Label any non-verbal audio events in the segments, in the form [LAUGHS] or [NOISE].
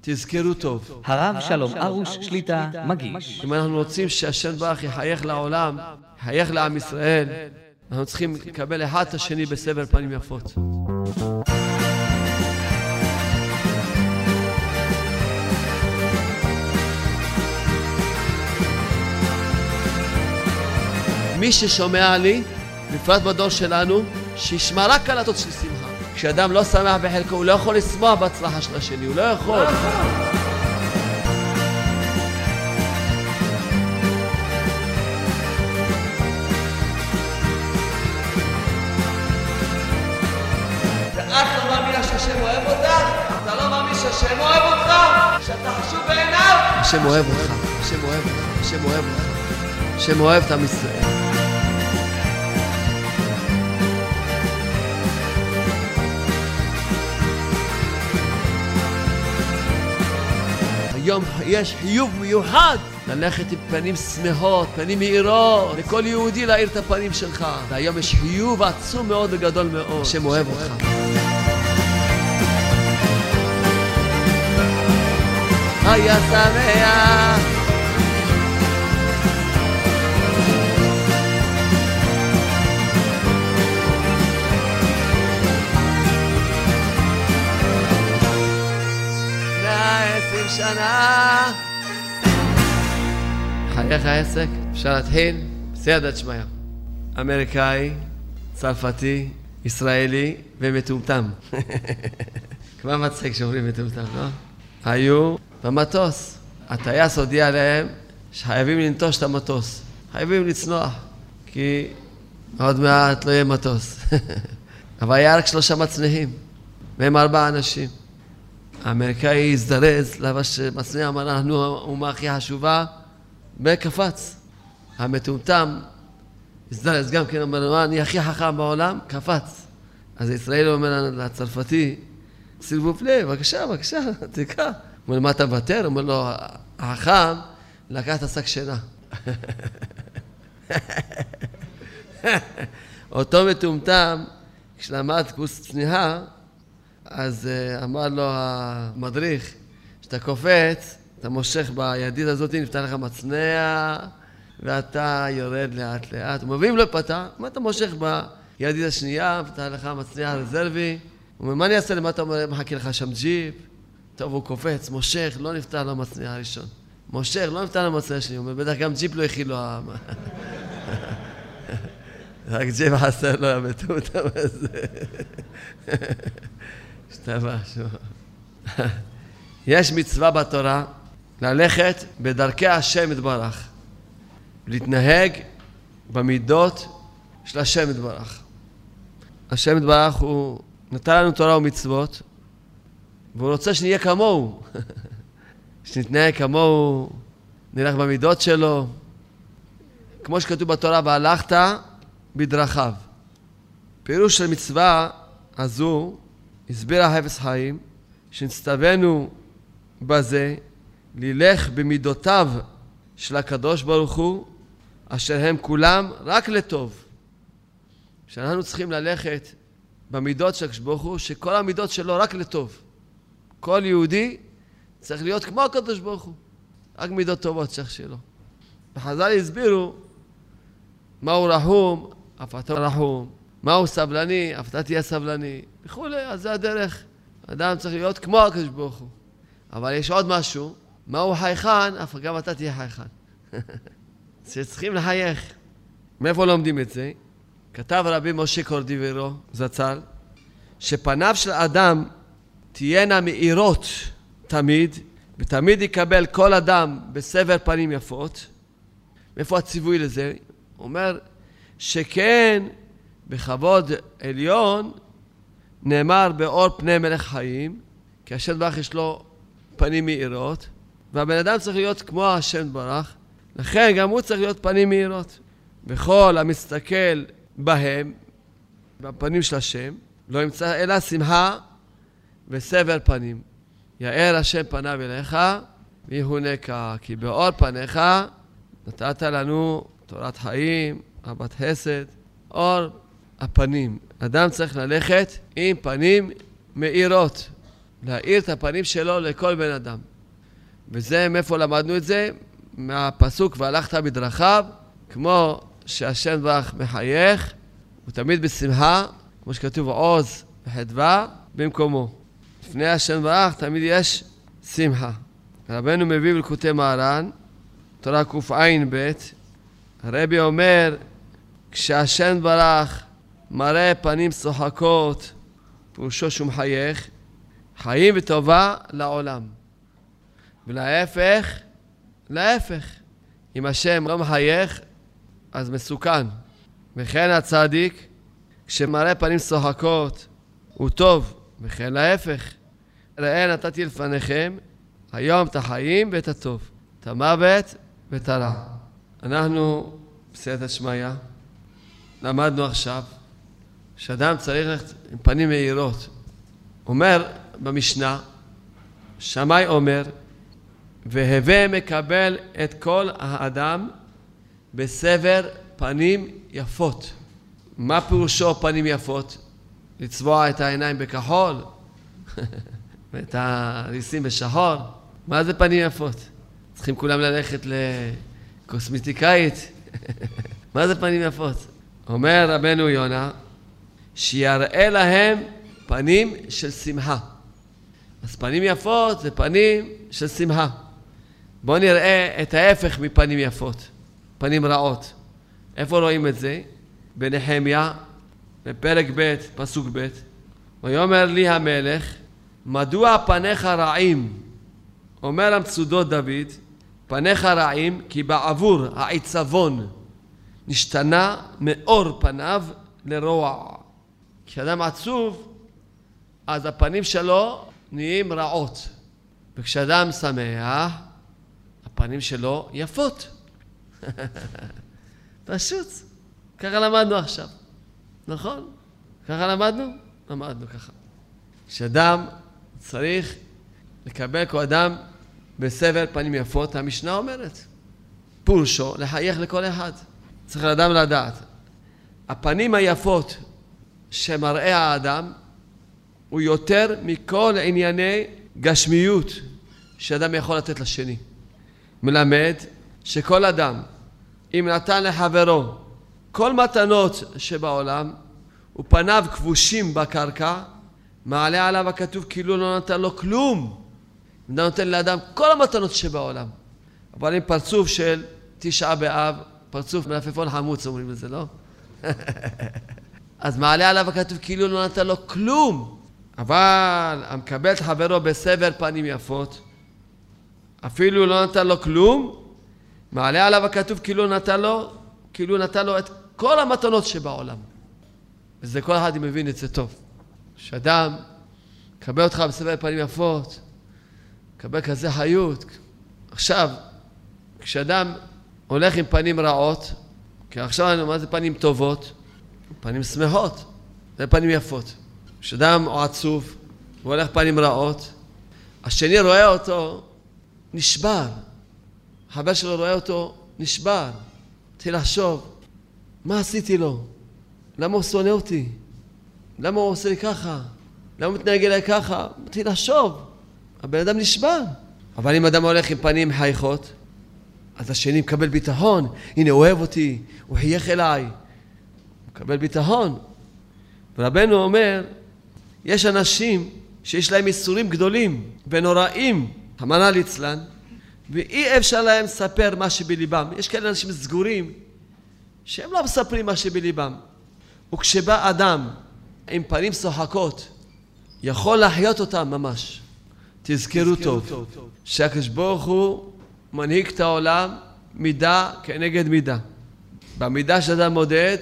תזכרו טוב. הרב שלום ארוש שליטה מגיש. אם אנחנו רוצים שהשם ברך יחייך לעולם, יחייך לעם ישראל, אנחנו צריכים לקבל אחד את השני בסבר פנים יפות. מי ששומע לי, בפרט בדור שלנו, שישמע רק קלטות של שמחה. כשאדם לא שמח בחלקו, הוא לא יכול לשמוח בהצלחה של השני, הוא לא יכול. לא מאמינה שהשם אוהב אותך? אתה לא מאמין שהשם אוהב אותך? שאתה חשוב בעיניו? השם אוהב אותך, השם אוהב אותך, השם אוהב אותך. השם אוהב את עם ישראל. היום יש חיוב מיוחד ללכת עם פנים שמחות, פנים מאירות, לכל יהודי להאיר את הפנים שלך. והיום יש חיוב עצום מאוד וגדול מאוד. השם אוהב אותך. היה שמח שנה. חייך העסק, אפשר להתחיל? בסייעתא שמיא. אמריקאי, צרפתי, ישראלי ומטומטם. כבר מצחיק שאומרים מטומטם, לא? היו במטוס. הטייס הודיע להם שחייבים לנטוש את המטוס. חייבים לצנוח, כי עוד מעט לא יהיה מטוס. [LAUGHS] אבל היה רק שלושה מצניחים, והם ארבעה אנשים. האמריקאי הזדרז, לבש מצנע, אמר, אנחנו האומה הכי חשובה, וקפץ. המטומטם הזדרז גם כן, אמר, אני הכי חכם בעולם, קפץ. אז הישראלי אומר לצרפתי, סילבו פלי, בבקשה, בבקשה, [LAUGHS] תקרא. הוא אומר, מה אתה מוותר? הוא אומר לו, החכם לקח את השק שינה. [LAUGHS] אותו מטומטם, כשלמד קורס צניחה, אז uh, אמר לו המדריך, כשאתה קופץ, אתה מושך בידית הזאת, נפתח לך מצנע, ואתה יורד לאט לאט. ואם לא פתח, מה אתה מושך בידית השנייה, נפתח לך מצנע רזרבי? הוא אומר, מה אני אעשה למה אתה אומר, מחכה לך שם ג'יפ? טוב, הוא קופץ, מושך, לא נפתח לו המצנע הראשון. מושך, לא נפתח לו המצנע השני. הוא אומר, בטח גם ג'יפ לא הכיל לו. [LAUGHS] רק ג'יפ חסר לו המטומטם הזה. [LAUGHS] יש מצווה בתורה ללכת בדרכי השם יתברך, להתנהג במידות של השם יתברך. השם יתברך הוא נתן לנו תורה ומצוות, והוא רוצה שנהיה כמוהו. [LAUGHS] שנתנהג כמוהו, נלך במידות שלו. כמו שכתוב בתורה, והלכת בדרכיו. פירוש של מצווה הזו הסביר החפץ חיים שנצטווינו בזה ללך במידותיו של הקדוש ברוך הוא אשר הם כולם רק לטוב. שאנחנו צריכים ללכת במידות של הקדוש ברוך הוא, שכל המידות שלו רק לטוב. כל יהודי צריך להיות כמו הקדוש ברוך הוא. רק מידות טובות צריך שלו. בחז"ל הסבירו מהו רחום, אף אתה רחום, מהו סבלני, אף אתה תהיה סבלני, וכולי, אז זה הדרך. אדם צריך להיות כמו הקדוש ברוך הוא. אבל יש עוד משהו, מהו חייכן, אף גם אתה תהיה חייכן. [LAUGHS] שצריכים לחייך. מאיפה לומדים את זה? כתב רבי משה קורדיברו, זצ"ל, שפניו של אדם תהיינה מאירות תמיד, ותמיד יקבל כל אדם בסבר פנים יפות. מאיפה הציווי לזה? הוא אומר שכן בכבוד עליון נאמר באור פני מלך חיים, כי השם ברך יש לו פנים מאירות, והבן אדם צריך להיות כמו השם ברך, לכן גם הוא צריך להיות פנים מאירות. וכל המסתכל בהם, בפנים של השם, לא ימצא אלא שמחה וסבר פנים. יאר השם פניו אליך ויהונקה, כי באור פניך נתת לנו תורת חיים, אהבת חסד, אור הפנים. אדם צריך ללכת עם פנים מאירות. להאיר את הפנים שלו לכל בן אדם. וזה, מאיפה למדנו את זה? מהפסוק והלכת בדרכיו, כמו שהשם ברך מחייך, הוא תמיד בשמחה, כמו שכתוב עוז וחדווה, במקומו. לפני השם ברך תמיד יש שמחה. רבנו מביא בלקוטי מהר"ן, תורה קע"ב, הרבי אומר, כשהשם ברך מראה פנים צוחקות, פירושו שהוא מחייך, חיים וטובה לעולם. ולהפך, להפך. אם השם לא מחייך, אז מסוכן. וכן הצדיק, כשמראה פנים צוחקות, הוא טוב, וכן להפך. ראה נתתי לפניכם היום את החיים ואת הטוב, את המוות ואת הרע. אנחנו בסייעתא שמיא למדנו עכשיו שאדם צריך ללכת עם פנים מאירות. אומר במשנה, שמאי אומר, והווה מקבל את כל האדם בסבר פנים יפות. מה פירושו פנים יפות? לצבוע את העיניים בכחול [LAUGHS] ואת הריסים בשחור? מה זה פנים יפות? צריכים כולם ללכת לקוסמטיקאית? [LAUGHS] מה זה פנים יפות? אומר רבנו יונה, שיראה להם פנים של שמחה. אז פנים יפות זה פנים של שמחה. בואו נראה את ההפך מפנים יפות, פנים רעות. איפה רואים את זה? בנחמיה, בפרק ב', פסוק ב', ויאמר לי המלך, מדוע פניך רעים? אומר המצודות דוד, פניך רעים כי בעבור העיצבון נשתנה מאור פניו לרוע. כשאדם עצוב, אז הפנים שלו נהיים רעות. וכשאדם שמח, הפנים שלו יפות. [LAUGHS] פשוט. ככה למדנו עכשיו. נכון? ככה למדנו? למדנו ככה. כשאדם צריך לקבל כל אדם בסבל פנים יפות, המשנה אומרת. פורשו, לחייך לכל אחד. צריך לאדם לדעת. הפנים היפות שמראה האדם הוא יותר מכל ענייני גשמיות שאדם יכול לתת לשני. מלמד שכל אדם, אם נתן לחברו כל מתנות שבעולם, ופניו כבושים בקרקע, מעלה עליו הכתוב כאילו לא נתן לו כלום. אתה נותן לאדם כל המתנות שבעולם, אבל עם פרצוף של תשעה באב, פרצוף מלפפון חמוץ אומרים לזה, לא? [LAUGHS] אז מעלה עליו הכתוב כאילו לא נתן לו כלום. אבל המקבל את חברו בסבר פנים יפות, אפילו לא נתן לו כלום, מעלה עליו הכתוב כאילו נתן לו, כאילו נתן לו את כל המתנות שבעולם. וזה כל אחד מבין את זה טוב. שאדם מקבל אותך בסבר פנים יפות, מקבל כזה חיות. עכשיו, כשאדם הולך עם פנים רעות, כי עכשיו מה זה פנים טובות? פנים שמחות, זה פנים יפות. כשאדם הוא עצוב, הוא הולך פנים רעות, השני רואה אותו, נשבר. החבר שלו רואה אותו, נשבר. התחיל לחשוב, מה עשיתי לו? למה הוא שונא אותי? למה הוא עושה לי ככה? למה הוא מתנהג אליי ככה? מתחיל לחשוב. הבן אדם נשבר. אבל אם אדם הולך עם פנים חייכות, אז השני מקבל ביטחון. הנה, הוא אוהב אותי, הוא חייך אליי. מקבל ביטחון. ורבנו אומר, יש אנשים שיש להם איסורים גדולים ונוראים, רחמנא ליצלן, ואי אפשר להם לספר מה שבליבם. יש כאלה אנשים סגורים שהם לא מספרים מה שבליבם. וכשבא אדם עם פנים שוחקות, יכול להחיות אותם ממש. תזכרו טוב, שהקדוש ברוך הוא מנהיג את העולם מידה כנגד מידה. במידה שאדם מודד,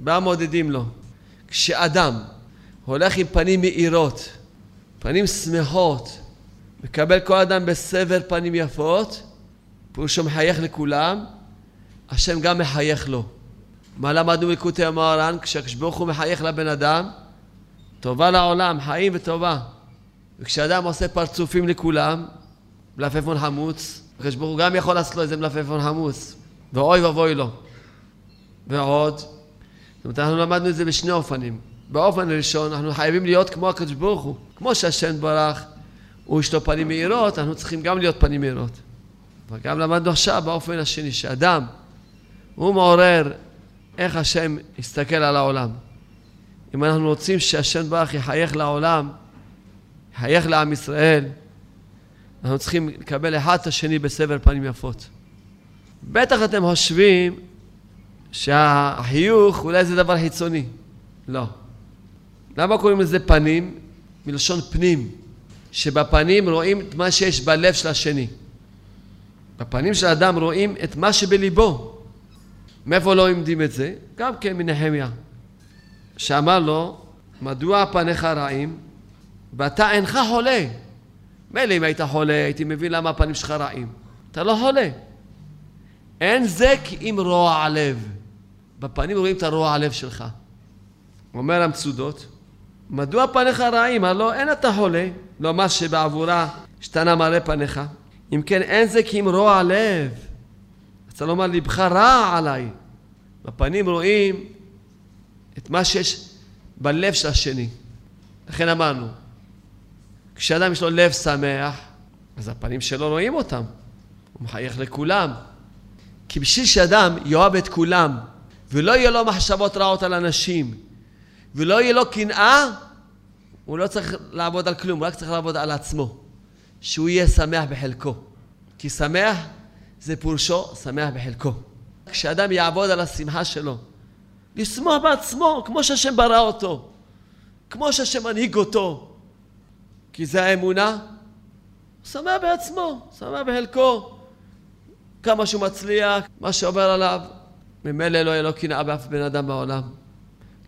בה מודדים לו. כשאדם הולך עם פנים מאירות, פנים שמחות, מקבל כל אדם בסבר פנים יפות, פירושו מחייך לכולם, השם גם מחייך לו. מה למדנו מלקוטי המוהר"ן? כשהקדוש ברוך הוא מחייך לבן אדם, טובה לעולם, חיים וטובה. וכשאדם עושה פרצופים לכולם, מלפפון חמוץ, הקדוש ברוך הוא גם יכול לעשות לו איזה מלפפון חמוץ, ואוי ואבוי לו. ועוד, זאת אומרת, אנחנו למדנו את זה בשני אופנים. באופן ראשון, אנחנו חייבים להיות כמו הקדוש ברוך הוא. כמו שהשם ברח, הוא יש לו פנים מאירות, אנחנו צריכים גם להיות פנים מאירות. וגם למדנו עכשיו באופן השני, שאדם, הוא מעורר איך השם יסתכל על העולם. אם אנחנו רוצים שהשם ברח יחייך לעולם, יחייך לעם ישראל, אנחנו צריכים לקבל אחד את השני בסבר פנים יפות. בטח אתם חושבים שהחיוך אולי זה דבר חיצוני. לא. למה קוראים לזה פנים? מלשון פנים. שבפנים רואים את מה שיש בלב של השני. בפנים של האדם רואים את מה שבליבו. מאיפה לא עומדים את זה? גם כן מנחמיה. שאמר לו, מדוע פניך רעים ואתה אינך חולה? מילא אם היית חולה, הייתי מבין למה הפנים שלך רעים. אתה לא חולה. אין זה כי אם רוע לב. בפנים רואים את הרוע הלב שלך. אומר המצודות, מדוע פניך רעים? הלא אין אתה חולה, לא מה שבעבורה השתנה מראה פניך. אם כן, אין זה כי אם רוע לב. רוצה לומר, לבך רע עליי. בפנים רואים את מה שיש בלב של השני. לכן אמרנו, כשאדם יש לו לב שמח, אז הפנים שלו רואים אותם. הוא מחייך לכולם. כי בשביל שאדם יאהב את כולם, ולא יהיה לו מחשבות רעות על אנשים, ולא יהיה לו קנאה, הוא לא צריך לעבוד על כלום, הוא רק צריך לעבוד על עצמו. שהוא יהיה שמח בחלקו. כי שמח זה פורשו שמח בחלקו. כשאדם יעבוד על השמחה שלו, לשמוח בעצמו, כמו שהשם ברא אותו, כמו שהשם מנהיג אותו, כי זה האמונה, הוא שמח בעצמו, שמח בחלקו. כמה שהוא מצליח, מה שעובר עליו, ממילא לא יהיה לו קנאה באף בן אדם בעולם.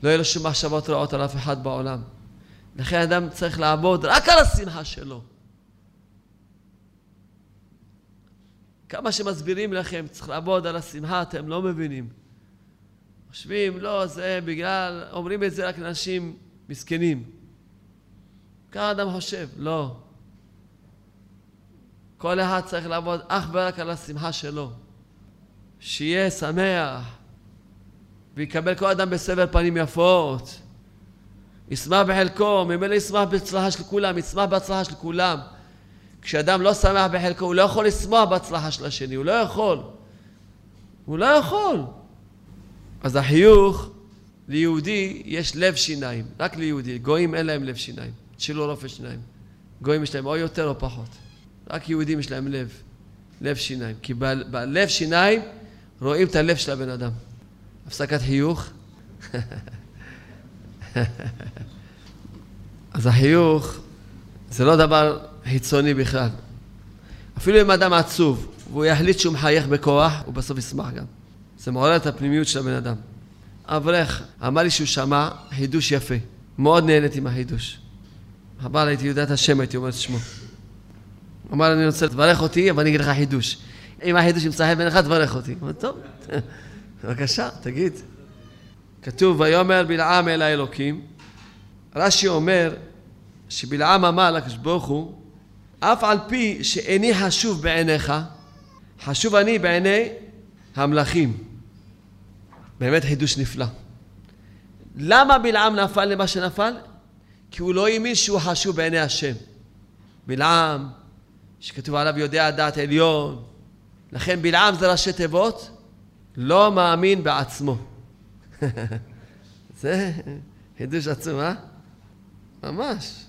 לא יהיה לו שום מחשבות רעות על אף אחד בעולם. לכן אדם צריך לעבוד רק על השמחה שלו. כמה שמסבירים לכם, צריך לעבוד על השמחה, אתם לא מבינים. חושבים, לא, זה בגלל, אומרים את זה רק לאנשים מסכנים. ככה אדם חושב, לא. כל אחד צריך לעבוד אך ורק על השמחה שלו. שיהיה שמח, ויקבל כל אדם בסבר פנים יפות. ישמח בחלקו, ממילא ישמח בהצלחה של כולם, ישמח בהצלחה של כולם. כשאדם לא שמח בחלקו, הוא לא יכול לשמוח בהצלחה של השני, הוא לא יכול. הוא לא יכול. אז החיוך, ליהודי יש לב שיניים, רק ליהודי. גויים אין להם לב שיניים, תשאלו רופא שיניים. גויים יש להם או יותר או פחות. רק יהודים יש להם לב, לב שיניים. כי בלב שיניים רואים את הלב של הבן אדם. הפסקת חיוך. אז החיוך זה לא דבר חיצוני בכלל. אפילו אם אדם עצוב והוא יחליט שהוא מחייך בכוח, הוא בסוף ישמח גם. זה מעורר את הפנימיות של הבן אדם. אברך אמר לי שהוא שמע חידוש יפה. מאוד נהניתי מהחידוש. חבל, הייתי יודע את השם, הייתי אומר את שמו. הוא אמר, אני רוצה לברך אותי, אבל אני אגיד לך חידוש. אם החידוש ימצא חן בעיניך, תברך אותי. הוא אומר, טוב, בבקשה, תגיד. כתוב, ויאמר בלעם אל האלוקים. רש"י אומר שבלעם אמר לקדוש ברוך הוא, אף על פי שאיני חשוב בעיניך, חשוב אני בעיני המלכים. באמת חידוש נפלא. למה בלעם נפל למה שנפל? כי הוא לא האמין שהוא חשוב בעיני השם. בלעם, שכתוב עליו יודע דעת עליון, לכן בלעם זה ראשי תיבות, לא מאמין בעצמו. [LAUGHS] זה חידוש עצום, אה? ממש.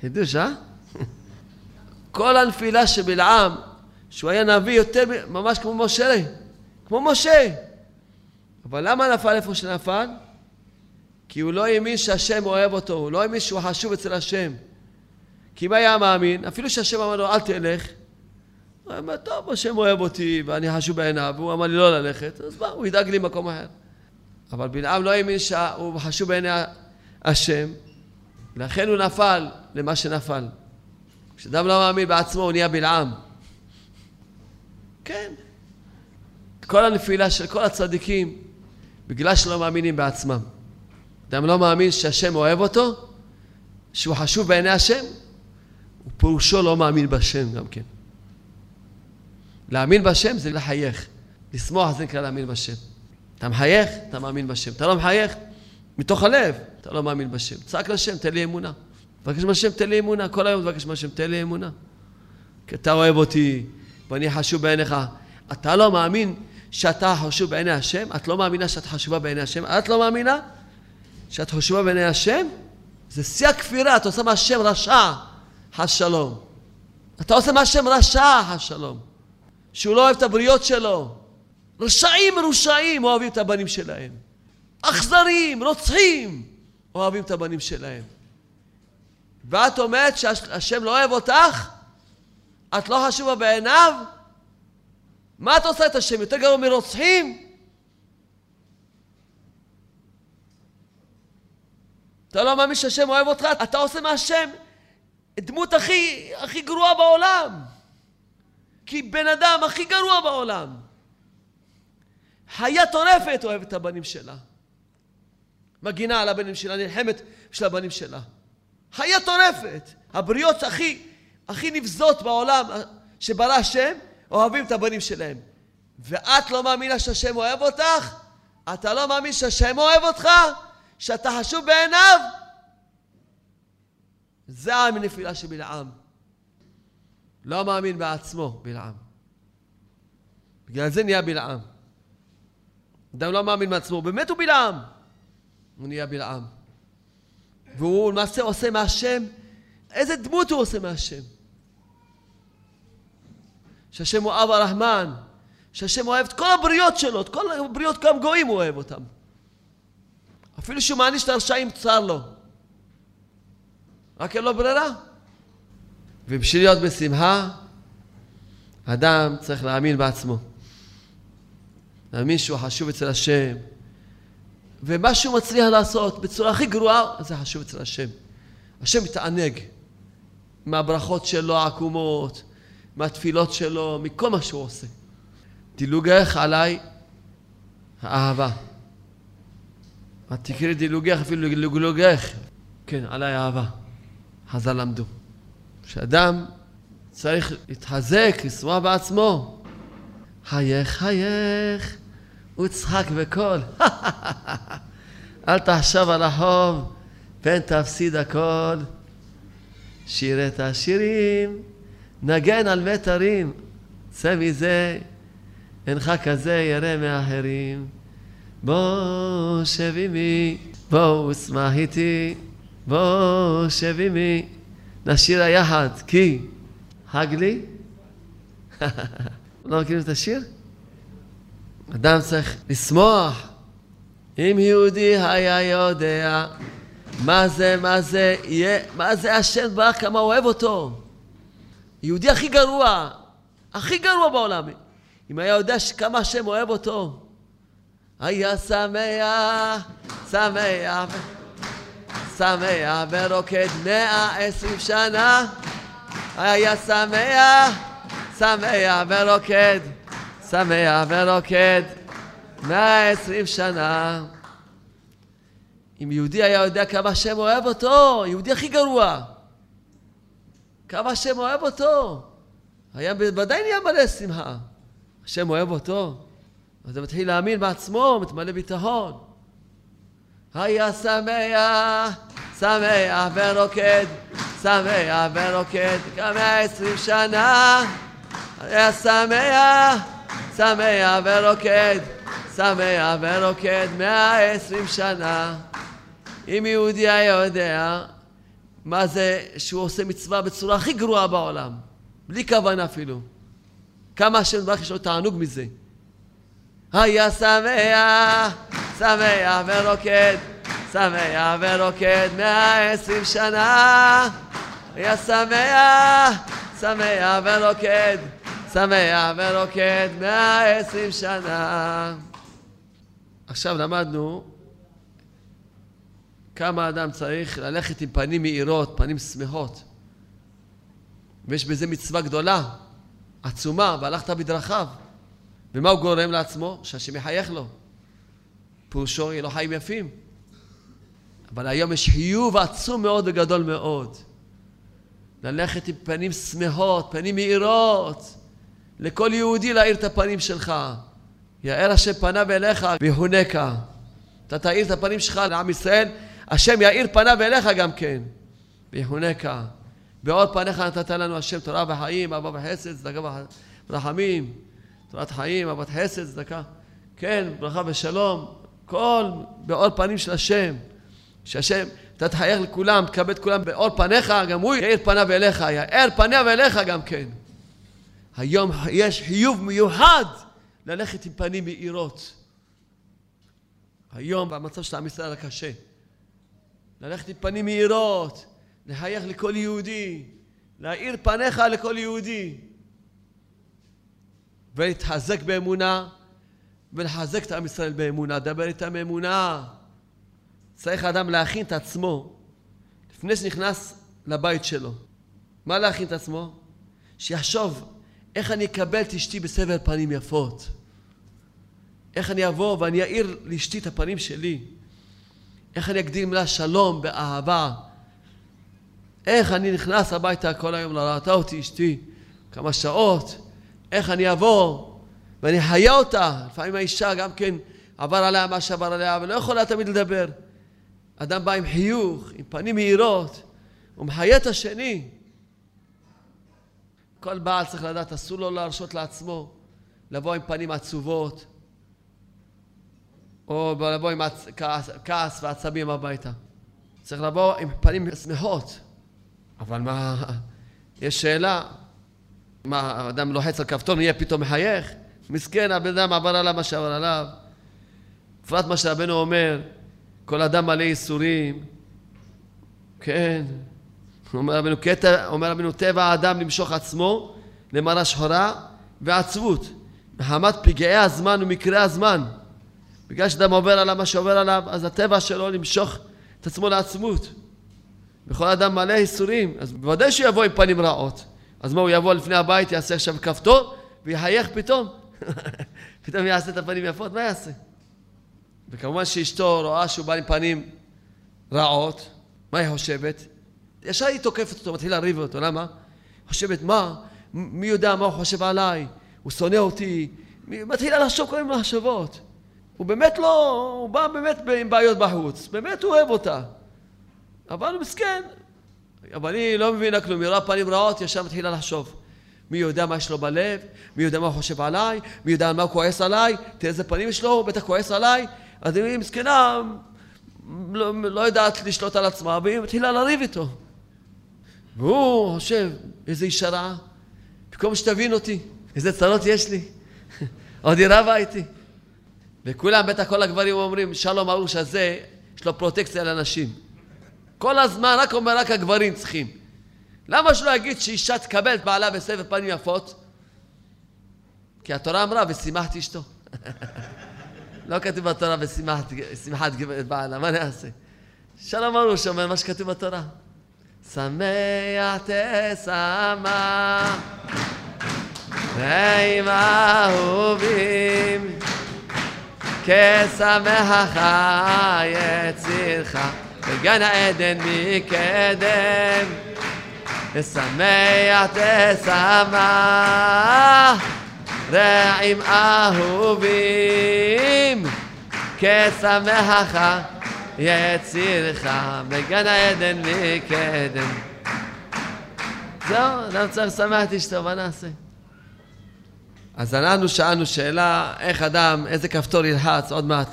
חידוש, אה? [LAUGHS] כל הנפילה של בלעם, שהוא היה נביא יותר, ממש כמו משה, כמו משה. אבל למה נפל איפה שנפל? כי הוא לא האמין שהשם אוהב אותו, הוא לא האמין שהוא חשוב אצל השם. כי אם היה מאמין, אפילו שהשם אמר לו אל תלך, הוא אמר, טוב, השם אוהב אותי ואני חשוב בעיניו, והוא אמר לי לא ללכת, אז מה, הוא ידאג לי מקום אחר. אבל בלעם לא האמין שהוא חשוב בעיני השם, לכן הוא נפל למה שנפל. כשאדם לא מאמין בעצמו הוא נהיה בלעם. כן. כל הנפילה של כל הצדיקים, בגלל שלא מאמינים בעצמם. אדם לא מאמין שהשם אוהב אותו, שהוא חשוב בעיני השם, פירושו לא מאמין בשם גם כן. להאמין בשם זה לחייך. לשמוח זה נקרא להאמין בשם. אתה מחייך, אתה מאמין בשם. אתה לא מחייך, מתוך הלב. אתה לא מאמין בשם. צעק לשם, תן לי אמונה. תבקש מהשם, תן לי אמונה. כל היום תבקש מהשם, תן לי אמונה. כי אתה אוהב אותי, ואני חשוב בעיניך. אתה לא מאמין שאתה חשוב בעיני השם? את לא מאמינה שאת חשובה בעיני השם? את לא מאמינה שאת חשובה בעיני השם? זה שיא הכפירה, אתה עושה מהשם רשע, חס שלום. אתה עושה מהשם רשע, חס שלום. שהוא לא אוהב את הבריות שלו. רשעים מרושעים אוהבים את הבנים שלהם. אכזרים, רוצחים, אוהבים את הבנים שלהם. ואת אומרת שהשם לא אוהב אותך? את לא חשובה בעיניו? מה את עושה את השם? יותר גרוע מרוצחים? אתה לא מאמין שהשם אוהב אותך? אתה עושה מהשם דמות הכי, הכי גרועה בעולם. כי בן אדם הכי גרוע בעולם. חיה טורפת אוהבת את הבנים שלה. מגינה על הבנים שלה, נלחמת בשביל הבנים שלה. חיה טורפת. הבריות הכי, הכי נבזות בעולם שברא השם, אוהבים את הבנים שלהם. ואת לא מאמינה שהשם אוהב אותך? אתה לא מאמין שהשם אוהב אותך? שאתה חשוב בעיניו? זה המנפילה של בלעם. לא מאמין בעצמו, בלעם. בגלל זה נהיה בלעם. אדם לא מאמין בעצמו, באמת הוא בלעם. הוא נהיה בלעם. והוא למעשה עושה מהשם, איזה דמות הוא עושה מהשם? שהשם הוא אב הרחמן, שהשם אוהב את כל הבריות שלו, את כל הבריות גם גויים הוא אוהב אותם. אפילו שהוא מעניש את הרשעים צר לו. רק אין לו ברירה. ובשביל להיות בשמחה, אדם צריך להאמין בעצמו. להאמין שהוא חשוב אצל השם. ומה שהוא מצליח לעשות בצורה הכי גרועה, זה חשוב אצל השם. השם מתענג מהברכות שלו העקומות, מהתפילות שלו, מכל מה שהוא עושה. דילוגך עליי האהבה. את תקראי דילוגך אפילו דילוגך, כן, עליי אהבה. חז"ל למדו. שאדם צריך להתחזק, לשמוח בעצמו. חייך, חייך, וצחק בקול. [LAUGHS] אל תחשב על החוב, פן תפסיד הכל. שיר את השירים, נגן על מיתרים, צא מזה, אינך כזה ירא מאחרים. בוא שב עמי, בואו שמח איתי, בוא שב עמי, נשיר היחד, כי הגלי. [LAUGHS] לא מכירים את השיר? אדם צריך לשמוח. אם יהודי היה יודע מה זה, מה זה, יהיה, מה זה השם ברך, כמה אוהב אותו. יהודי הכי גרוע, הכי גרוע בעולם. אם היה יודע כמה השם אוהב אותו, היה שמח, שמח, שמח ורוקד מאה עשרים שנה. היה שמח, שמח ורוקד, שמח ורוקד מאה עשרים שנה. אם יהודי היה יודע כמה השם אוהב אותו, יהודי הכי גרוע. כמה השם אוהב אותו. היה בוודאי נהיה מלא שמחה. השם אוהב אותו. אז הוא מתחיל להאמין בעצמו, מתמלא ביטחון. היה שמח, שמח ורוקד, שמח ורוקד, כמה עשרים שנה. היה שמח, שמח ורוקד, שמח ורוקד, מאה עשרים שנה. אם יהודי היה יודע מה זה שהוא עושה מצווה בצורה הכי גרועה בעולם, בלי כוונה אפילו. כמה השם יתברך יש לו תענוג מזה. היה שמח, שמח ורוקד, שמח ורוקד מאה עשרים שנה. היה שמח, שמח ורוקד, שמח ורוקד מאה עשרים שנה. עכשיו למדנו כמה אדם צריך ללכת עם פנים מאירות, פנים שמחות. ויש בזה מצווה גדולה, עצומה, והלכת בדרכיו. ומה הוא גורם לעצמו? שהשם יחייך לו. פירושו יהיה לו חיים יפים. אבל היום יש חיוב עצום מאוד וגדול מאוד. ללכת עם פנים שמחות, פנים מאירות. לכל יהודי להאיר את הפנים שלך. יאר השם פניו אליך ויחונקה. אתה תאיר את הפנים שלך לעם ישראל, השם יאיר פניו אליך גם כן, ויחונך. באור פניך נתת לנו השם תורה וחיים, אהבה וחסד, צדקה ורחמים, תורת חיים, אהבת חסד, צדקה. כן, ברכה ושלום, כל באור פנים של השם. שהשם, אתה תחייך לכולם, תקבל את כולם באור פניך, גם הוא יאיר פניו אליך, יאר פניו אליך גם כן. היום יש חיוב מיוחד ללכת עם פנים מאירות. היום במצב של עם ישראל הקשה. ללכת עם פנים מאירות, לחייך לכל יהודי, להאיר פניך לכל יהודי. ולהתחזק באמונה ולחזק את עם ישראל באמונה, דבר איתם אמונה. צריך האדם להכין את עצמו לפני שנכנס לבית שלו. מה להכין את עצמו? שיחשוב איך אני אקבל את אשתי בסבר פנים יפות. איך אני אבוא ואני אאיר לאשתי את הפנים שלי. איך אני אקדים לה שלום באהבה. איך אני נכנס הביתה כל היום, לראתה אותי אשתי כמה שעות. איך אני אבוא ואני אחיה אותה. לפעמים האישה גם כן עבר עליה מה שעבר עליה, ולא יכולה תמיד לדבר. אדם בא עם חיוך, עם פנים מהירות, הוא מחיה את השני. כל בעל צריך לדעת, אסור לו להרשות לעצמו לבוא עם פנים עצובות, או לבוא עם עצ... כעס, כעס ועצבים הביתה. צריך לבוא עם פנים שמחות. אבל מה, יש שאלה, מה, האדם לוחץ על כפתור, נהיה פתאום מחייך? מסכן, הבן אדם עבר עליו מה שעבר עליו. בפרט מה שרבנו אומר, כל אדם מלא ייסורים. כן. אומר רבנו, קטע, אומר רבנו, טבע האדם למשוך עצמו למראה שחורה ועצבות, מחמת פגעי הזמן ומקרי הזמן. בגלל שאדם עובר עליו מה שעובר עליו, אז הטבע שלו למשוך את עצמו לעצמות. וכל אדם מלא ייסורים, אז בוודאי שהוא יבוא עם פנים רעות. אז מה, הוא יבוא לפני הבית, יעשה עכשיו כפתור, ויחייך פתאום? [LAUGHS] פתאום יעשה את הפנים יפות, מה יעשה? וכמובן שאשתו רואה שהוא בא עם פנים רעות, מה היא חושבת? ישר היא תוקפת אותו, מתחילה לריב אותו, למה? חושבת, מה? מי יודע מה הוא חושב עליי? הוא שונא אותי? מתחילה לחשוב כל מיני מחשבות. הוא באמת לא, הוא בא באמת עם בעיות בחוץ, באמת הוא אוהב אותה. אבל הוא מסכן. אבל היא לא מבינה כלום, היא רואה פנים רעות, ישר מתחילה לחשוב. מי יודע מה יש לו בלב, מי יודע מה הוא חושב עליי, מי יודע על מה הוא כועס עליי, תראה איזה פנים יש לו, הוא בטח כועס עליי, אז היא מסכנה, לא, לא יודעת לשלוט על עצמה, והיא מתחילה לריב איתו. והוא חושב, איזה אישה רעה, במקום שתבין אותי, איזה צרות יש לי, [LAUGHS] עוד היא רבה איתי. וכולם, בטח כל הגברים אומרים, שלום ארוש הזה, יש לו פרוטקציה לנשים. כל הזמן רק אומר, רק הגברים צריכים. למה שלא יגיד שאישה תקבל את בעלה בסבר פנים יפות? כי התורה אמרה, ושימחתי אשתו. [LAUGHS] לא כתוב בתורה, ושמחת את בעלה, מה נעשה? שלום ארוש אומר מה שכתוב בתורה. שמח תשמה ועם אהובים כשמחך יצירך בגן העדן מקדם ושמח תשמח רעים אהובים כשמחך יצירך בגן העדן מקדם זהו, אדם צריך לשמח את אשתו, מה נעשה? אז אנחנו שאלנו שאלה, איך אדם, איזה כפתור ילחץ, עוד מעט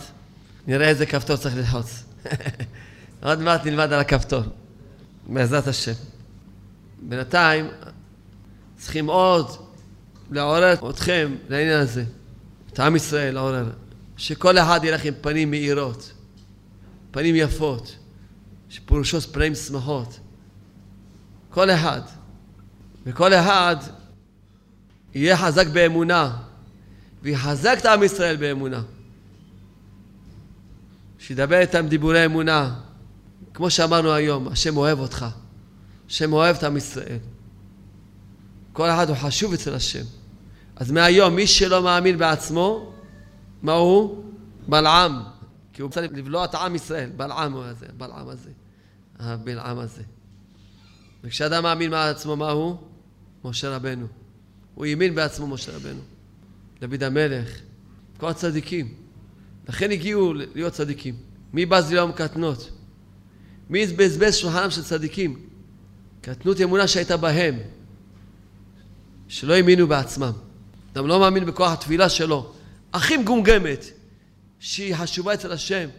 נראה איזה כפתור צריך ללחוץ. [LAUGHS] עוד מעט נלמד על הכפתור, בעזרת השם. בינתיים צריכים עוד לעורר אתכם לעניין הזה, את עם ישראל לעורר, שכל אחד ילך עם פנים מאירות, פנים יפות, שפירושו פנים שמחות. כל אחד. וכל אחד יהיה חזק באמונה, ויחזק את עם ישראל באמונה. שידבר איתם דיבורי אמונה, כמו שאמרנו היום, השם אוהב אותך, השם אוהב את עם ישראל. כל אחד הוא חשוב אצל השם. אז מהיום, מי שלא מאמין בעצמו, מה הוא? בלעם. כי הוא רוצה לבלוע את עם ישראל, בלעם הוא הזה, בלעם הזה, הבלעם הזה. וכשאדם מאמין בעצמו, מה הוא? משה רבנו. הוא האמין בעצמו, משה רבנו. דוד המלך, כל הצדיקים. לכן הגיעו להיות צדיקים. מי בז ליום קטנות? מי בזבז שולחנם של צדיקים? קטנות אמונה שהייתה בהם, שלא האמינו בעצמם. אדם לא מאמין בכוח התפילה שלו, הכי מגומגמת, שהיא חשובה אצל השם.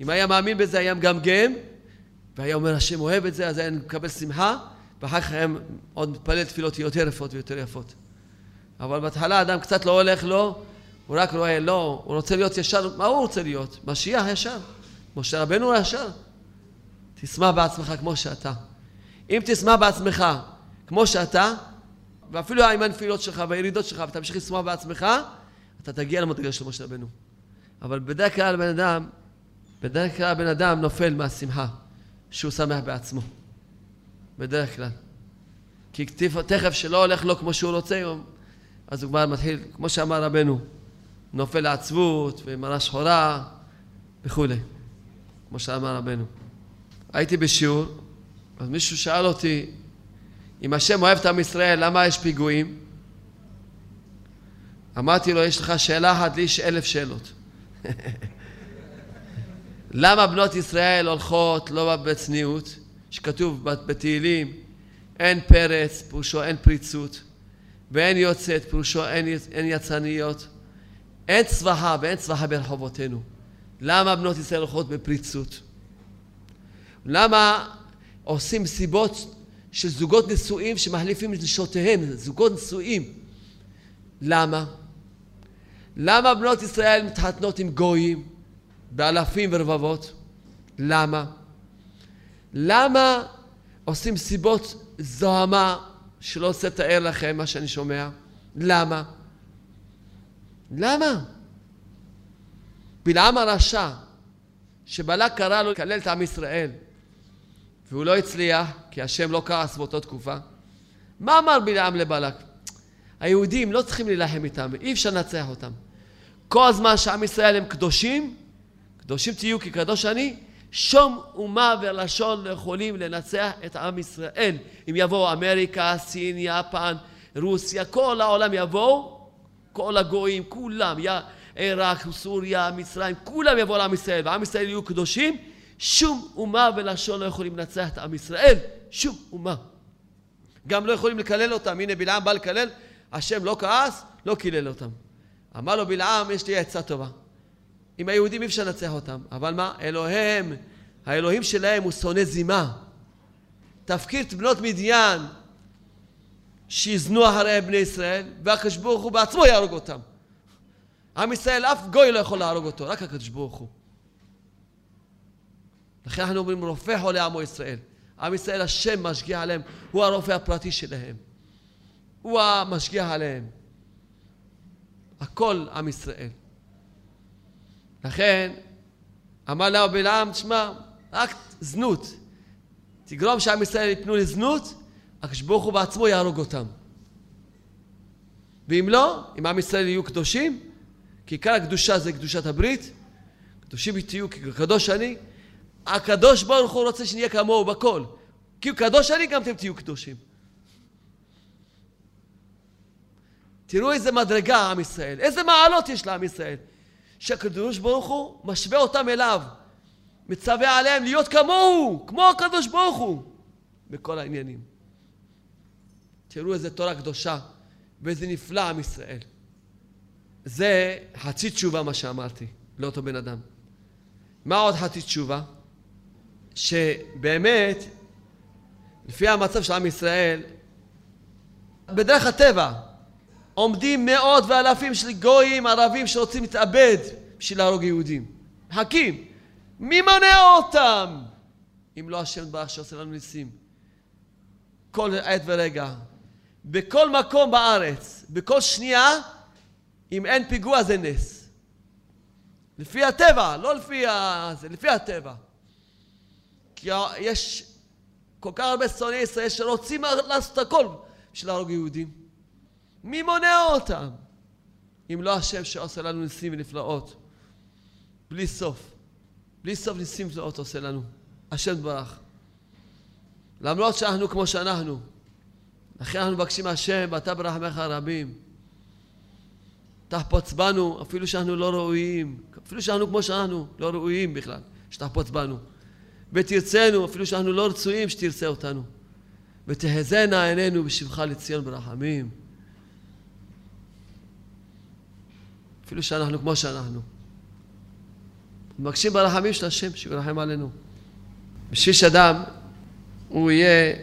אם היה מאמין בזה, היה מגמגם, והיה אומר, השם אוהב את זה, אז היה מקבל שמחה, ואחר כך היה עוד מתפלל תפילות יותר יפות ויותר יפות. אבל בהתחלה אדם קצת לא הולך לו, הוא רק רואה, לא, הוא רוצה להיות ישר, מה הוא רוצה להיות? משיח ישר. משה רבנו ישר. תשמח בעצמך כמו שאתה. אם תשמח בעצמך כמו שאתה, ואפילו עם הנפילות שלך והירידות שלך, ותמשיך לשמוח בעצמך, אתה תגיע למדרגה של משה רבנו. אבל בדרך כלל בן אדם, בדרך כלל בן אדם נופל מהשמחה שהוא שמח בעצמו. בדרך כלל. כי תכף שלא הולך לו כמו שהוא רוצה, אז הוא כבר מתחיל, כמו שאמר רבנו, נופל לעצבות ומראה שחורה וכולי, כמו שאמר רבנו. הייתי בשיעור, אז מישהו שאל אותי, אם השם אוהב את עם ישראל, למה יש פיגועים? אמרתי לו, יש לך שאלה אחת, לי יש אלף שאלות. [LAUGHS] למה בנות ישראל הולכות לא בצניעות, שכתוב בתהילים, אין פרץ, פירושו אין פריצות, ואין יוצאת, פירושו אין, אין יצניות, אין צווחה ואין צווחה ברחובותינו. למה בנות ישראל הולכות בפריצות? למה עושים מסיבות של זוגות נשואים שמחליפים את נשותיהם, זוגות נשואים? למה? למה בנות ישראל מתחתנות עם גויים באלפים ורבבות? למה? למה עושים סיבות זוהמה שלא רוצה לתאר לכם מה שאני שומע? למה? למה? בלעם הרשע, שבלק קרא לו לקלל את עם ישראל, והוא לא הצליח, כי השם לא כעס באותה תקופה, מה אמר בלעם לבלק? היהודים לא צריכים להילחם איתם, אי אפשר לנצח אותם. כל הזמן שעם ישראל הם קדושים, קדושים תהיו כי קדוש אני, שום אומה ולשון לא יכולים לנצח את עם ישראל. אם יבואו אמריקה, סין, יפן, רוסיה, כל העולם יבואו, כל הגויים, כולם, עיראק, סוריה, מצרים, כולם יבואו לעם ישראל, ועם ישראל יהיו קדושים, שום אומה ולשון לא יכולים לנצח את עם ישראל, שום אומה. גם לא יכולים לקלל אותם, הנה בלעם בא לקלל, השם לא כעס, לא קילל אותם. אמר לו בלעם, יש לי עצה טובה. עם היהודים אי אפשר לנצח אותם, אבל מה? אלוהים, האלוהים שלהם הוא שונא זימה. תפקיר את בנות מדיין שיזנו אחרי בני ישראל, והקדוש ברוך הוא בעצמו יהרוג אותם. עם ישראל, אף גוי לא יכול להרוג אותו, רק הקדוש ברוך הוא. לכן אנחנו אומרים רופא חולי עמו ישראל. עם ישראל, השם משגיח עליהם, הוא הרופא הפרטי שלהם. הוא המשגיח עליהם. הכל עם ישראל. לכן אמר לה בלעם, תשמע, רק זנות. תגרום שעם ישראל יפנו לזנות, הקדוש ברוך בעצמו יהרוג אותם. ואם לא, אם עם ישראל יהיו קדושים, כי עיקר הקדושה זה קדושת הברית, קדושים תהיו כקדוש אני, הקדוש ברוך הוא רוצה שנהיה כמוהו בכל. כי הוא קדוש אני, גם אתם תהיו קדושים. תראו איזה מדרגה עם ישראל, איזה מעלות יש לעם ישראל. שהקדוש ברוך הוא משווה אותם אליו, מצווה עליהם להיות כמוהו, כמו הקדוש ברוך הוא, בכל העניינים. תראו איזה תורה קדושה ואיזה נפלא עם ישראל. זה חצי תשובה מה שאמרתי לאותו בן אדם. מה עוד חצי תשובה? שבאמת, לפי המצב של עם ישראל, בדרך הטבע, עומדים מאות ואלפים של גויים ערבים שרוצים להתאבד בשביל להרוג יהודים. מחכים. מי מונע אותם? אם לא השם ברח שעושה לנו ניסים. כל עת ורגע. בכל מקום בארץ, בכל שנייה, אם אין פיגוע זה נס. לפי הטבע, לא לפי ה... זה לפי הטבע. יש כל כך הרבה שונאי ישראל שרוצים לעשות הכל בשביל להרוג יהודים. מי מונע אותם? אם לא השם שעושה לנו ניסים ונפלאות. בלי סוף. בלי סוף ניסים ונפלאות עושה לנו. השם ברך. למרות שאנחנו כמו שאנחנו. לכן אנחנו מבקשים השם, ואתה ברחמך רבים. תחפוץ בנו, אפילו שאנחנו לא ראויים. אפילו שאנחנו כמו שאנחנו, לא ראויים בכלל, שתחפוץ בנו. ותרצנו, אפילו שאנחנו לא רצויים, שתרצה אותנו. ותהזנה עינינו בשבחה לציון ברחמים. אפילו שאנחנו כמו שאנחנו. מבקשים ברחמים של השם שירחם עלינו. בשביל שאדם הוא יהיה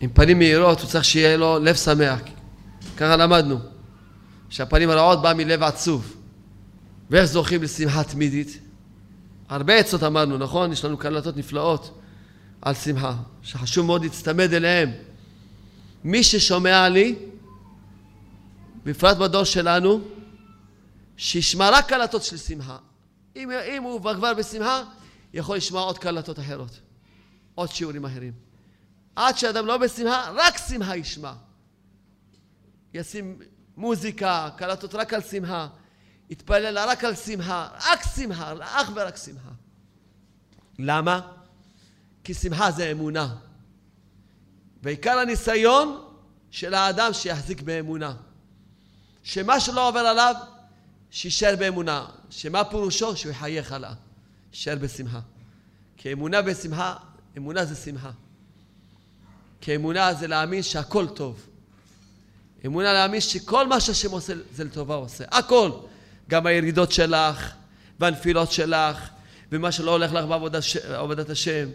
עם פנים מהירות, הוא צריך שיהיה לו לב שמח. ככה למדנו, שהפנים הרעות בא מלב עצוב. ואיך זוכים לשמחה תמידית? הרבה עצות אמרנו, נכון? יש לנו קלטות נפלאות על שמחה, שחשוב מאוד להצטמד אליהם. מי ששומע לי, בפרט בדור שלנו, שישמע רק קלטות של שמחה. אם, אם הוא כבר בשמחה, יכול לשמוע עוד קלטות אחרות, עוד שיעורים אחרים. עד שאדם לא בשמחה, רק שמחה ישמע. ישים מוזיקה, קלטות רק על שמחה, יתפלל רק על שמחה, רק שמחה, אך ורק שמחה. למה? כי שמחה זה אמונה. ועיקר הניסיון של האדם שיחזיק באמונה. שמה שלא עובר עליו, שישאר באמונה. שמה פירושו? שהוא יחייך הלאה. יישאר בשמחה. כי אמונה בשמחה, אמונה זה שמחה. כי אמונה זה להאמין שהכל טוב. אמונה להאמין שכל מה שהשם עושה זה לטובה עושה. הכל. גם הירידות שלך, והנפילות שלך, ומה שלא הולך לך בעבודת השם,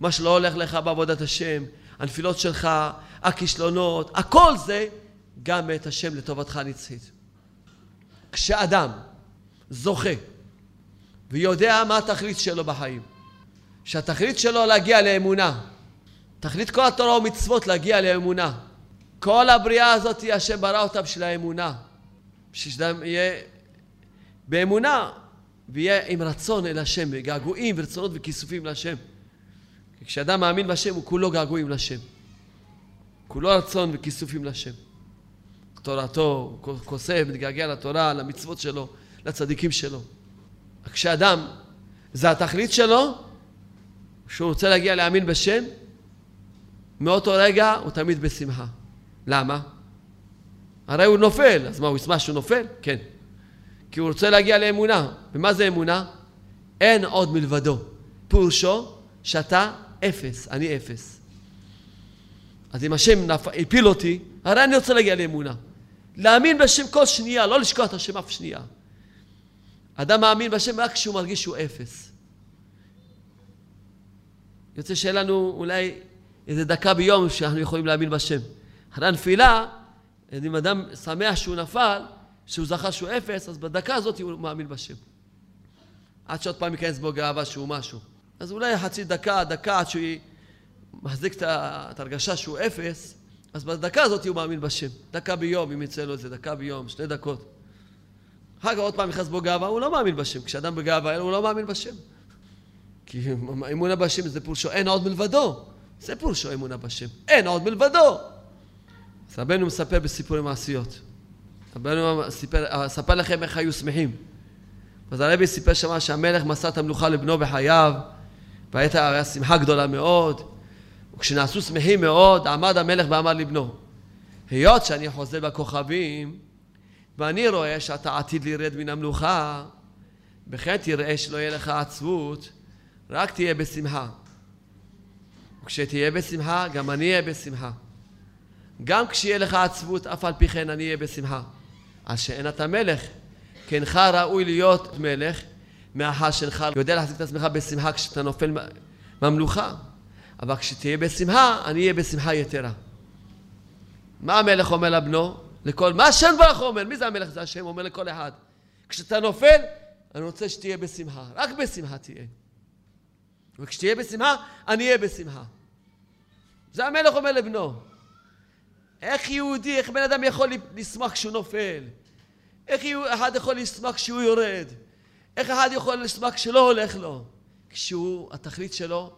מה שלא הולך לך בעבודת השם, הנפילות שלך, הכישלונות, הכל זה גם מאת השם לטובתך הנצחית. כשאדם זוכה ויודע מה התכלית שלו בחיים, שהתכלית שלו להגיע לאמונה, תכלית כל התורה ומצוות להגיע לאמונה. כל הבריאה הזאת, השם ברא אותה בשביל האמונה. בשביל שאדם יהיה באמונה ויהיה עם רצון אל השם, וגעגועים ורצונות וכיסופים להשם. כשאדם מאמין בהשם הוא כולו געגועים לשם. כולו רצון וכיסופים לשם. תורתו, הוא כוסף, מתגעגע לתורה, למצוות שלו, לצדיקים שלו. כשאדם, זה התכלית שלו, שהוא רוצה להגיע להאמין בשם, מאותו רגע הוא תמיד בשמחה. למה? הרי הוא נופל, אז מה, הוא ישמח שהוא נופל? כן. כי הוא רוצה להגיע לאמונה. ומה זה אמונה? אין עוד מלבדו. פירושו שאתה אפס, אני אפס. אז אם השם נפ... הפיל אותי, הרי אני רוצה להגיע לאמונה. להאמין בשם כל שנייה, לא לשכוח את השם אף שנייה. אדם מאמין בשם רק כשהוא מרגיש שהוא אפס. יוצא שיהיה לנו אולי איזה דקה ביום שאנחנו יכולים להאמין בשם. אחרי הנפילה, אם אדם שמח שהוא נפל, שהוא זכה שהוא אפס, אז בדקה הזאת הוא מאמין בשם. עד שעוד פעם ייכנס בו גאווה שהוא משהו. אז אולי חצי דקה, דקה עד שהוא מחזיק את ההרגשה שהוא אפס, אז בדקה הזאת הוא מאמין בשם. דקה ביום, אם יצא לו איזה דקה ביום, שתי דקות. אחר כך עוד פעם נכנס בו גאווה, הוא לא מאמין בשם. כשאדם בגאווה, הוא לא מאמין בשם. כי אמונה בשם זה פורשו, אין עוד מלבדו. זה פורשו אמונה בשם. אין עוד מלבדו. אז רבנו מספר בסיפורי מעשיות. רבנו מספר לכם איך היו שמחים. אז הרבי סיפר שמה שהמלך מסר את המלוכה לבנו בחייו, והייתה שמחה גדולה מאוד. וכשנעשו שמחים מאוד, עמד המלך ואמר לבנו, היות שאני חוזר בכוכבים, ואני רואה שאתה עתיד לרד מן המלוכה, וכן תראה שלא יהיה לך עצבות, רק תהיה בשמחה. וכשתהיה בשמחה, גם אני אהיה בשמחה. גם כשיהיה לך עצבות, אף על פי כן אני אהיה בשמחה. אז שאין אתה מלך, כי אינך ראוי להיות מלך, מאחר שאינך יודע להחזיק את עצמך בשמחה כשאתה נופל מהמלוכה. אבל כשתהיה בשמחה, אני אהיה בשמחה יתרה. מה המלך אומר לבנו? לכל, מה השם ברוך אומר? מי זה המלך? זה השם אומר לכל אחד. כשאתה נופל, אני רוצה שתהיה בשמחה. רק בשמחה תהיה. וכשתהיה בשמחה, אני אהיה בשמחה. זה המלך אומר לבנו. איך יהודי, איך בן אדם יכול לשמוח כשהוא נופל? איך אחד יכול לשמוח כשהוא יורד? איך אחד יכול לשמוח כשלא הולך לו? כשהוא, התכלית שלו,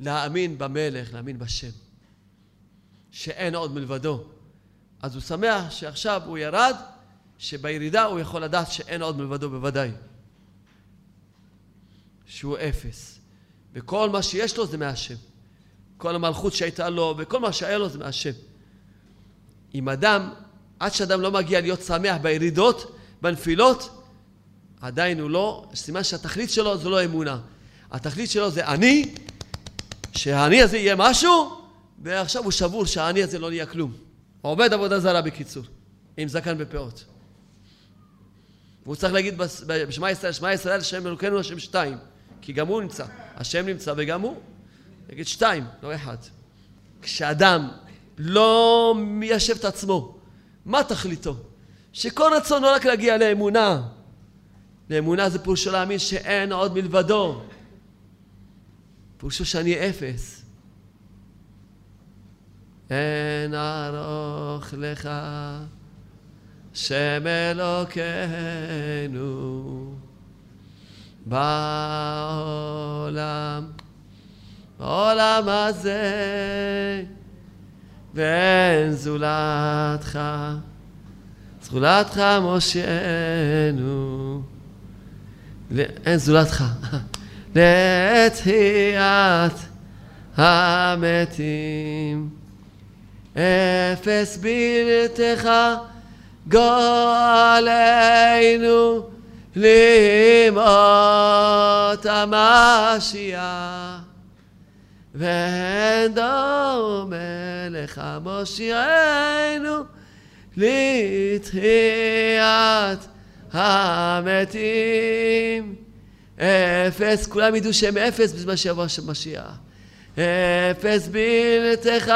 להאמין במלך, להאמין בשם. שאין עוד מלבדו. אז הוא שמח שעכשיו הוא ירד, שבירידה הוא יכול לדעת שאין עוד מלבדו בוודאי. שהוא אפס. וכל מה שיש לו זה מהשם. כל המלכות שהייתה לו וכל מה שהיה לו זה מהשם. אם אדם, עד שאדם לא מגיע להיות שמח בירידות, בנפילות, עדיין הוא לא, סימן שהתכלית שלו זו לא אמונה. התכלית שלו זה אני, שהאני הזה יהיה משהו, ועכשיו הוא שבור שהאני הזה לא נהיה כלום. עובד עבודה זרה בקיצור, עם זקן בפאות. והוא צריך להגיד בשמע ישראל, שמע ישראל, השם אלוקינו, השם שתיים. כי גם הוא נמצא. השם נמצא וגם הוא. יגיד שתיים, לא אחד. כשאדם לא מיישב את עצמו, מה תכליתו? שכל רצונו רק להגיע לאמונה. לאמונה זה פירושו להאמין שאין עוד מלבדו. פירושו שאני אפס. אין ארוך לך שם אלוקינו בעולם, בעולם הזה, ואין זולתך, זולתך מושענו, אין זולתך, [LAUGHS] לתחיית המתים, אפס בלתך גואלנו לימות המשיח. ואין דומה לך מושיענו לתחיית המתים. אפס, כולם ידעו שהם אפס בזמן שיבוא השם משיח אפס בלתך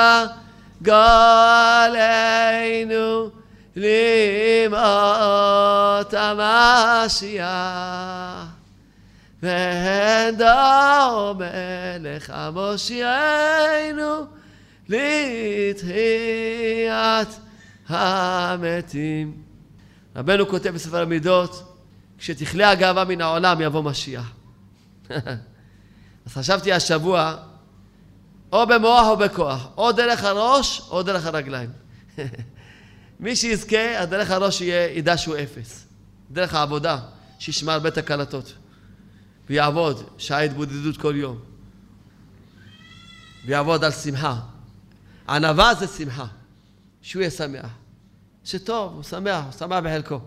גואלנו לימות המשיח. ואין דומה לך מושיענו לתחיית המתים. רבנו כותב בספר המידות, כשתכלה הגאווה מן העולם יבוא משיח. [LAUGHS] אז חשבתי השבוע, או במוח או בכוח, או דרך הראש או דרך הרגליים. [LAUGHS] מי שיזכה, הדרך הראש יהיה, ידע שהוא אפס. דרך העבודה, שישמע הרבה תקלטות. ויעבוד שעה התבודדות כל יום. ויעבוד על שמחה. ענווה זה שמחה. שהוא יהיה שמח. שטוב, הוא שמח, הוא שמח בחלקו.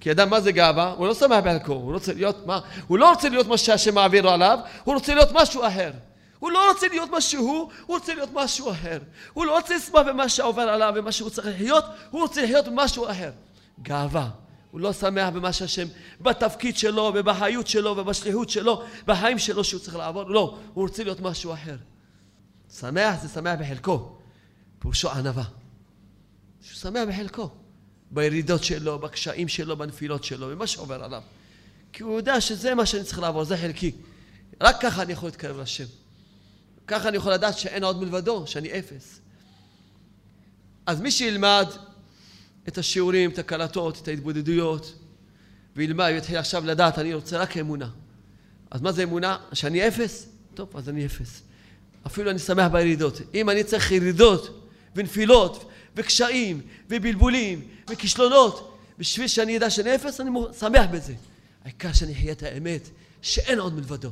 כי אדם, מה זה גאווה? הוא לא שמח בחלקו, הוא רוצה להיות מה? הוא לא רוצה להיות מה שהשם מעביר עליו, הוא רוצה להיות משהו אחר. הוא לא רוצה להיות מה שהוא, הוא רוצה להיות משהו אחר. הוא לא רוצה לשמוח במה שעובר עליו ומה שהוא צריך לחיות, הוא רוצה לחיות במשהו אחר. גאווה. הוא לא שמח במה שהשם, בתפקיד שלו, ובחיות שלו, ובשליחות שלו, בחיים שלו שהוא צריך לעבור. לא, הוא רוצה להיות משהו אחר. שמח זה שמח בחלקו. פירושו ענווה. שהוא שמח בחלקו. בירידות שלו, בקשיים שלו, בנפילות שלו, במה שעובר עליו. כי הוא יודע שזה מה שאני צריך לעבור, זה חלקי. רק ככה אני יכול להתקרב לשם. ככה אני יכול לדעת שאין עוד מלבדו, שאני אפס. אז מי שילמד את השיעורים, את הקלטות, את ההתבודדויות, וילמד, ויתחיל עכשיו לדעת, אני רוצה רק אמונה. אז מה זה אמונה? שאני אפס? טוב, אז אני אפס. אפילו אני שמח בירידות. אם אני צריך ירידות ונפילות וקשיים ובלבולים וכישלונות בשביל שאני אדע שאני אפס, אני שמח בזה. העיקר שאני אחיה את האמת, שאין עוד מלבדו.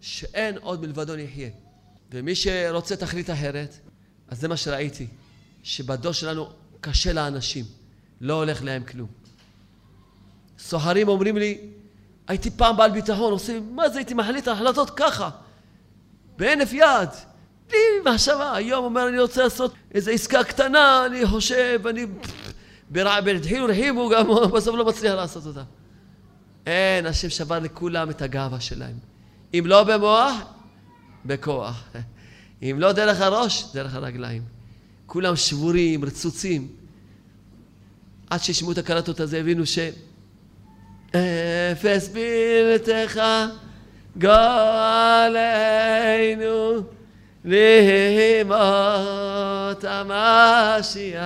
שאין עוד מלבדו נחיה. ומי שרוצה תכלית אחרת, אז זה מה שראיתי, שבדור שלנו קשה לאנשים, לא הולך להם כלום. סוהרים אומרים לי, הייתי פעם בעל ביטחון, עושים, מה זה הייתי מחליט החלטות ככה, בהינף יד, בלי מחשבה. היום אומר, אני רוצה לעשות איזו עסקה קטנה, אני חושב, אני... בדחילו רחימו גם [LAUGHS] בסוף לא מצליח לעשות אותה. אין, השם שבר לכולם את הגאווה שלהם. אם לא במוח, בכוח. אם לא דרך הראש, דרך הרגליים. כולם שבורים, רצוצים. עד שישמעו את הקלטות הזה, הבינו ש... אפס בלתך גואלנו לימות המשיח.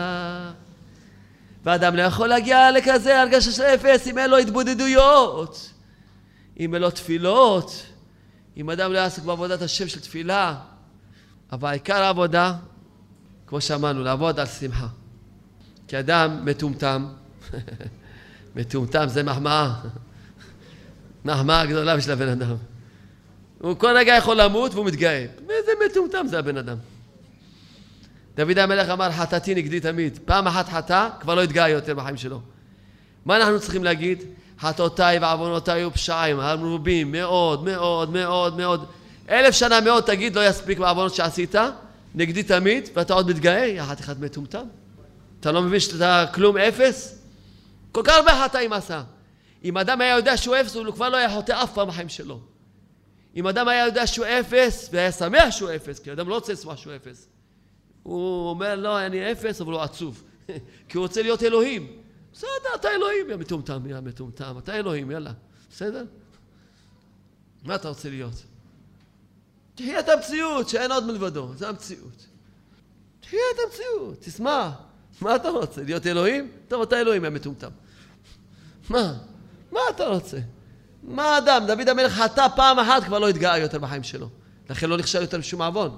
ואדם לא יכול להגיע לכזה הרגשה של אפס אם אין לו התבודדויות, אם אין לו תפילות, אם אדם לא יעסק בעבודת השם של תפילה. אבל עיקר העבודה, כמו שאמרנו, לעבוד על שמחה. כי אדם מטומטם, [LAUGHS] מטומטם זה מחמאה, מחמאה גדולה בשביל הבן אדם. הוא כל רגע יכול למות והוא מתגאה. איזה מטומטם זה הבן אדם. דוד המלך אמר, חטאתי נגדי תמיד. פעם אחת חטא, כבר לא יתגאה יותר בחיים שלו. מה אנחנו צריכים להגיד? חטאותיי ועוונותיי ופשעים המרובים מאוד מאוד מאוד מאוד אלף שנה מאוד תגיד, לא יספיק בעוונות שעשית, נגדי תמיד, ואתה עוד מתגאה, יא חתיכת מטומטם. אתה לא מבין שאתה כלום אפס? כל כך הרבה חטאים עשה. אם אדם היה יודע שהוא אפס, הוא כבר לא היה חוטא אף פעם בחיים שלו. אם אדם היה יודע שהוא אפס, והיה שמח שהוא אפס, כי אדם לא רוצה לשמוח שהוא אפס. הוא אומר, לא, אני אפס, אבל הוא עצוב. [LAUGHS] כי הוא רוצה להיות אלוהים. בסדר, אתה אלוהים, יא מטומטם, יא מטומטם, אתה אלוהים, יאללה. בסדר? מה אתה רוצה להיות? תחיה את המציאות, שאין עוד מלבדו, זה המציאות. תחיה את המציאות, תשמח. מה אתה רוצה? להיות אלוהים? טוב, אתה אלוהים, יא מטומטם. מה? מה אתה רוצה? מה אדם? דוד המלך חטא פעם אחת, כבר לא התגאה יותר בחיים שלו. לכן לא נכשל יותר בשום עוון.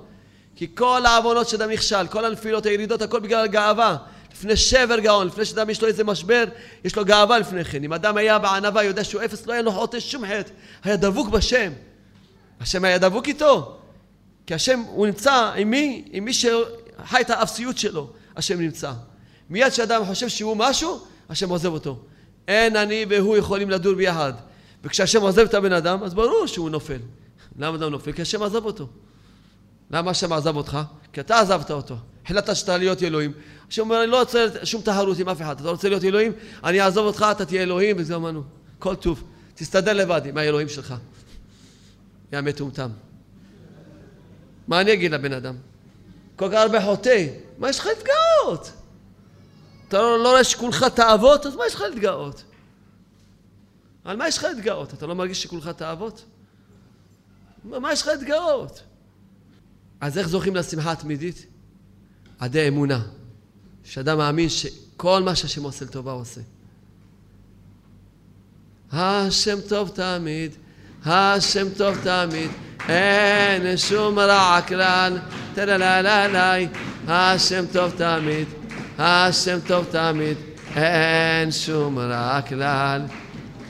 כי כל העוונות שאדם נכשל, כל הנפילות, הירידות, הכל בגלל הגאווה. לפני שבר גאון, לפני שאדם יש לו איזה משבר, יש לו גאווה לפני כן. אם אדם היה בענווה, יודע שהוא אפס, לא היה לו חוטא שום חטא. היה דבוק בשם. השם היה דבוק איתו. כי השם, הוא נמצא עם מי? עם מי שחי את האפסיות שלו. השם נמצא. מיד כשאדם חושב שהוא משהו, השם עוזב אותו. אין אני והוא יכולים לדור ביחד. וכשהשם עוזב את הבן אדם, אז ברור שהוא נופל. למה אדם נופל? כי השם עזב אותו. למה השם עזב אותך? כי אתה עזבת אותו. החלטת שאתה להיות אלוהים. השם אומר, אני לא רוצה שום תחרות עם אף אחד. אתה רוצה להיות אלוהים? אני אעזוב אותך, אתה תהיה אלוהים, וזה אמרנו. כל טוב. תסתדר לבד עם האלוהים שלך. יא מטומטם. מה אני אגיד לבן אדם? כל כך הרבה חוטא, מה יש לך להתגאות? אתה לא, לא רואה שכולך תאוות, אז מה יש לך להתגאות? על מה יש לך להתגאות? אתה לא מרגיש שכולך תאוות? מה יש לך להתגאות? אז איך זוכים לשמחה התמידית? עדי אמונה. שאדם מאמין שכל מה שהשם עושה לטובה עושה. השם טוב תמיד, השם טוב תמיד, אין שום רע כלל, טרלללי, השם טוב תמיד, השם טוב תמיד, אין שום רע כלל.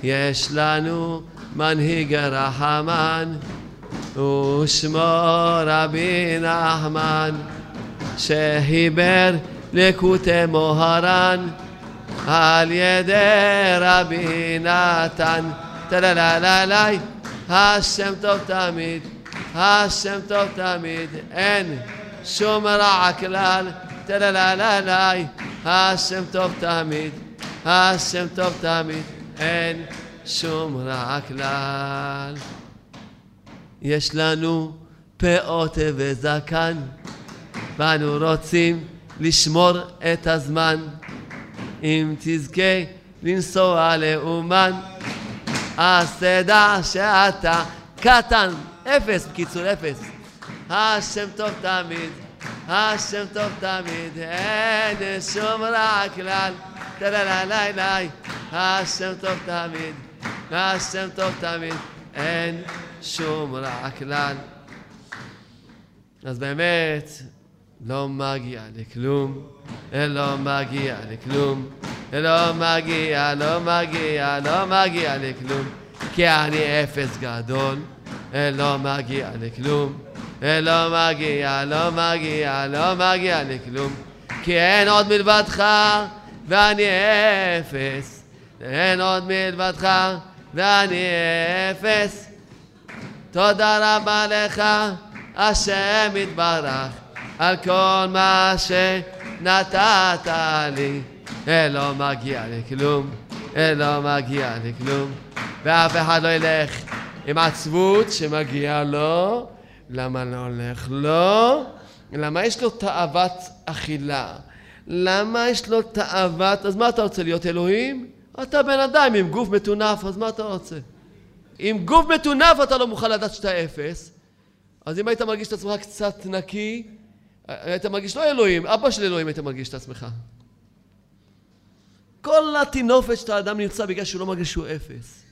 יש לנו מנהיג רחמן, ושמו רבי נחמן, שחיבר לקוטי מוהרן על ידי רבי נתן. טלללי, השם טוב תמיד, השם טוב תמיד, אין שום רע כלל. טלללי, השם טוב תמיד, השם טוב תמיד. אין שום רע כלל. יש לנו פאות וזקן, ואנו רוצים לשמור את הזמן. אם תזכה לנסוע לאומן, אז תדע שאתה קטן, אפס, בקיצור אפס. השם טוב תמיד, השם טוב תמיד, אין שום רע כלל. טלללי, השם טוב תמיד, השם טוב תמיד, אין שום רע כלל. אז באמת, לא מגיע לכלום, לא מגיע לכלום, לא מגיע, לא מגיע, לא מגיע לכלום, כי אני אפס גדול, לא מגיע לכלום, לא מגיע, לא מגיע, לא מגיע לכלום, כי אין עוד מלבדך ואני אפס, אין עוד מלבדך ואני אפס. תודה רבה לך, השם יתברך, על כל מה שנתת לי. לא מגיע לכלום, לא מגיע לכלום, ואף אחד לא ילך עם עצבות שמגיע לו. למה לא הולך לו? למה יש לו תאוות אכילה? למה יש לו תאוות? אז מה אתה רוצה להיות אלוהים? אתה בן אדם עם גוף מטונף, אז מה אתה רוצה? עם גוף מטונף אתה לא מוכן לדעת שאתה אפס, אז אם היית מרגיש את עצמך קצת נקי, היית מרגיש לא אלוהים, אבא של אלוהים היית מרגיש את עצמך. כל הטינופת שאתה אדם נמצא בגלל שהוא לא מרגיש שהוא אפס.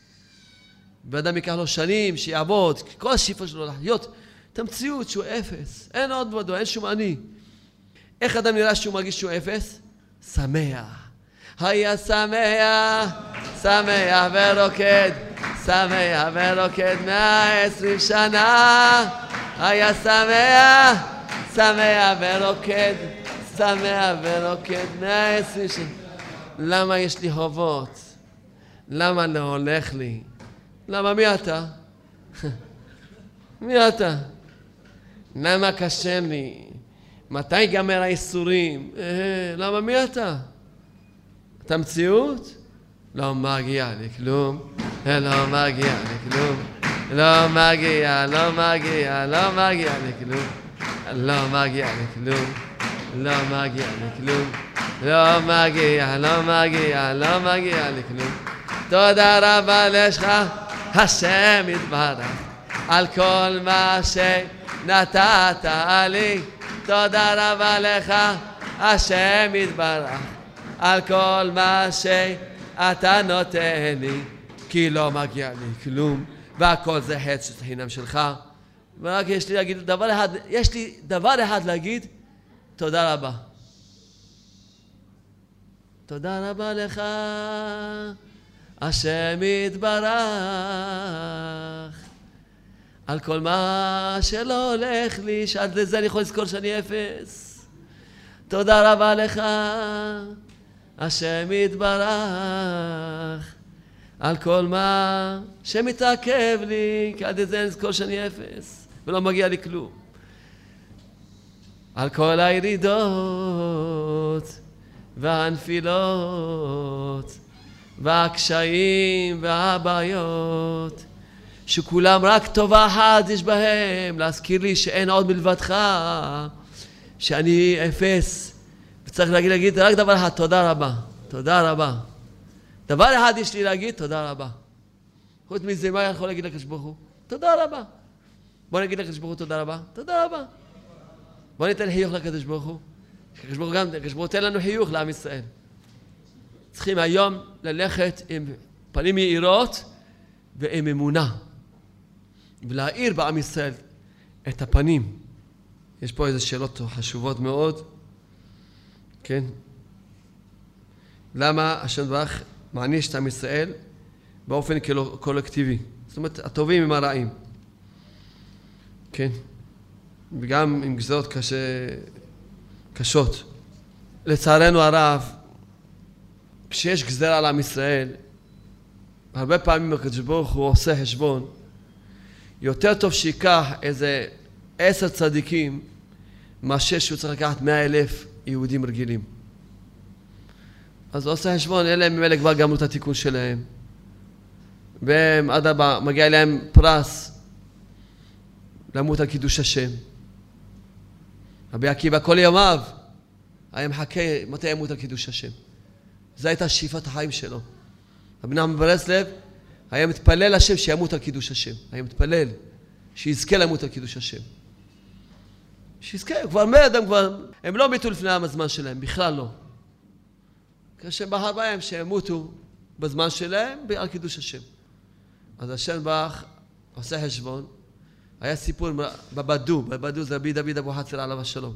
ואדם ייקח לו שנים, שיעבוד, כל השאיפה שלו לחיות את המציאות שהוא אפס. אין עוד מדוע, אין שום אני. איך אדם נראה שהוא מרגיש שהוא אפס? שמח. היה שמח, שמח ורוקד, שמח ורוקד מאה עשרים שנה. היה שמח, שמח ורוקד, שמח ורוקד מאה עשרים שנה. למה יש לי חובות? למה לא הולך לי? למה מי אתה? [LAUGHS] מי אתה? למה קשה לי? מתי ייגמר האיסורים? אה, למה מי אתה? אתה מציאות? לא מגיע לי כלום, לא מגיע לי כלום, לא מגיע, לא מגיע, לא מגיע לי כלום, לא מגיע לי כלום, לא מגיע לי כלום, לא מגיע, לא מגיע, לא מגיע לי כלום. תודה רבה לך, השם יתברך, על כל מה שנתת לי. תודה רבה לך, השם יתברך, על כל מה שאתה נותן לי, כי לא מגיע לי כלום, והכל זה חץ חינם שלך. ורק יש לי להגיד דבר אחד, יש לי דבר אחד להגיד, תודה רבה. תודה רבה לך, השם יתברך, על כל מה שלא הולך לי, שעד לזה אני יכול לזכור שאני אפס. תודה רבה לך, השם יתברך, על כל מה שמתעכב לי, כי עד אני אזכור שאני אפס, ולא מגיע לי כלום. על כל הירידות והנפילות והקשיים והבעיות שכולם רק טובה אחת יש בהם, להזכיר לי שאין עוד מלבדך, שאני אפס, וצריך להגיד, להגיד רק דבר אחד, תודה רבה, תודה רבה. דבר אחד יש לי להגיד, תודה רבה. חוץ מזה, מה יכול להגיד לקדוש ברוך הוא? תודה רבה. בוא נגיד לקדוש ברוך הוא תודה רבה, תודה רבה. בוא ניתן חיוך לקדוש ברוך הוא. הקדוש ברוך הוא גם, הקדוש ברוך הוא תן לנו חיוך לעם ישראל. צריכים היום ללכת עם פנים יאירות ועם אמונה. ולהאיר בעם ישראל את הפנים. יש פה איזה שאלות חשובות מאוד, כן? למה השם ברך מעניש את עם ישראל באופן קולקטיבי? זאת אומרת, הטובים עם הרעים, כן? וגם עם גזרות קשה, קשות. לצערנו הרב, כשיש גזרה על עם ישראל, הרבה פעמים הקדוש ברוך הוא עושה חשבון יותר טוב שייקח איזה עשר צדיקים מאשר שהוא צריך לקחת מאה אלף יהודים רגילים. אז הוא עושה חשבון, אלה ממילא כבר גמרו את התיקון שלהם. והם, הבא, מגיע להם פרס למות על קידוש השם. רבי עקיבא כל ימיו היה מחכה מתי ימות על קידוש השם. זו הייתה שאיפת החיים שלו. רבי נחמן ברסלב היה מתפלל השם שימות על קידוש השם. היה מתפלל שיזכה למות על קידוש השם. שיזכה, כבר מת, הם כבר... הם לא מתו לפני הזמן שלהם, בכלל לא. כאשר בחר בהם שימותו בזמן שלהם על קידוש השם. אז השם ברח, עושה חשבון. היה סיפור בבדו, בבדו זה רבי דוד אבוחצירא עליו השלום.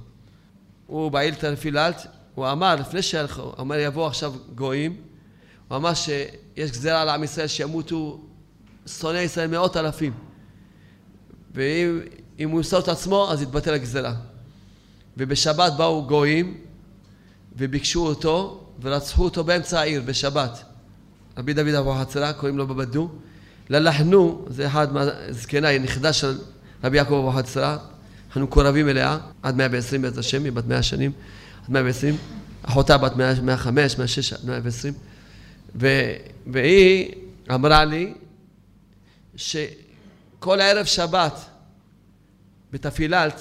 הוא בעיל תרפילת, הוא אמר, לפני שהלכו, הוא אומר יבואו עכשיו גויים, הוא אמר שיש גזירה על עם ישראל שימותו שונאי ישראל מאות אלפים. ואם הוא ימסור את עצמו, אז יתבטל הגזירה. ובשבת באו גויים וביקשו אותו ורצחו אותו באמצע העיר בשבת. רבי דוד אבוחצירא, קוראים לו בבדו. ללחנו, זה אחד מהזקנה, היא נכדה של רבי יעקב אבוחצירא, אנחנו מקורבים אליה, עד מאה ועשרים בעזרת השם, היא בת מאה שנים, עד מאה ועשרים. אחותה בת מאה חמש, מאה שש, עד מאה ועשרים. והיא אמרה לי שכל ערב שבת בתפילת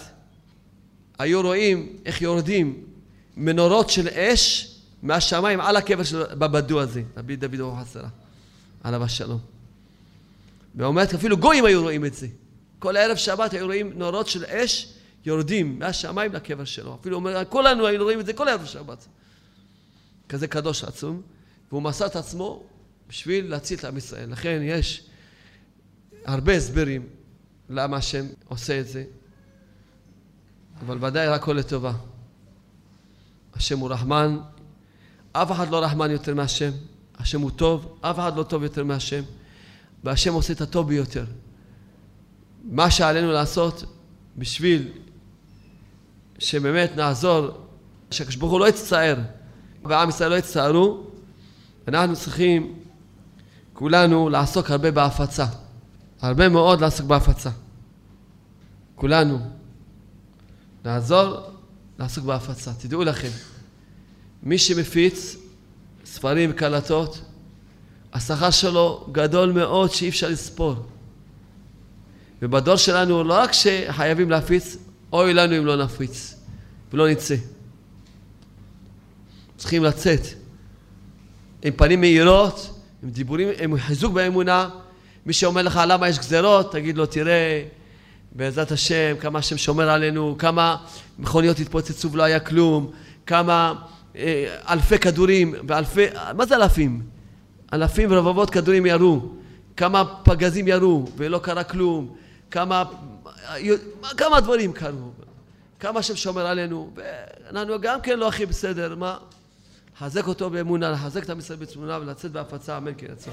היו רואים איך יורדים מנורות של אש מהשמיים על הקבר של בבדו הזה, רבי דוד אבו חסרה, עליו השלום. ואומרת, אפילו גויים היו רואים את זה. כל ערב שבת היו רואים נורות של אש יורדים מהשמיים לקבר שלו. אפילו אומר, כולנו היינו רואים את זה כל ערב שבת. כזה קדוש עצום. והוא מסר את עצמו בשביל להציל את עם ישראל. לכן יש הרבה הסברים למה השם עושה את זה, אבל ודאי רק הכל לטובה. השם הוא רחמן, אף אחד לא רחמן יותר מהשם. השם הוא טוב, אף אחד לא טוב יותר מהשם. והשם עושה את הטוב ביותר. מה שעלינו לעשות בשביל שבאמת נעזור, שהקדוש ברוך הוא לא יצטער ועם ישראל לא יצטערו, אנחנו צריכים כולנו לעסוק הרבה בהפצה. הרבה מאוד לעסוק בהפצה. כולנו, לעזור, לעסוק בהפצה. תדעו לכם, מי שמפיץ ספרים וקלטות, השכר שלו גדול מאוד שאי אפשר לספור. ובדור שלנו לא רק שחייבים להפיץ, אוי לנו אם לא נפיץ ולא נצא. צריכים לצאת עם פנים מהירות, עם דיבורים, עם חיזוק באמונה. מי שאומר לך למה יש גזרות, תגיד לו תראה בעזרת השם כמה השם שומר עלינו, כמה מכוניות התפוצצו ולא היה כלום, כמה אה, אלפי כדורים ואלפי, מה זה אלפים? אלפים ורבבות כדורים ירו, כמה פגזים ירו ולא קרה כלום, כמה, כמה דברים קרו, כמה השם שומר עלינו, ואנחנו גם כן לא הכי בסדר, מה? לחזק אותו באמונה, לחזק את המשרד בתמונה ולצאת בהפצה, אמן כן יצא.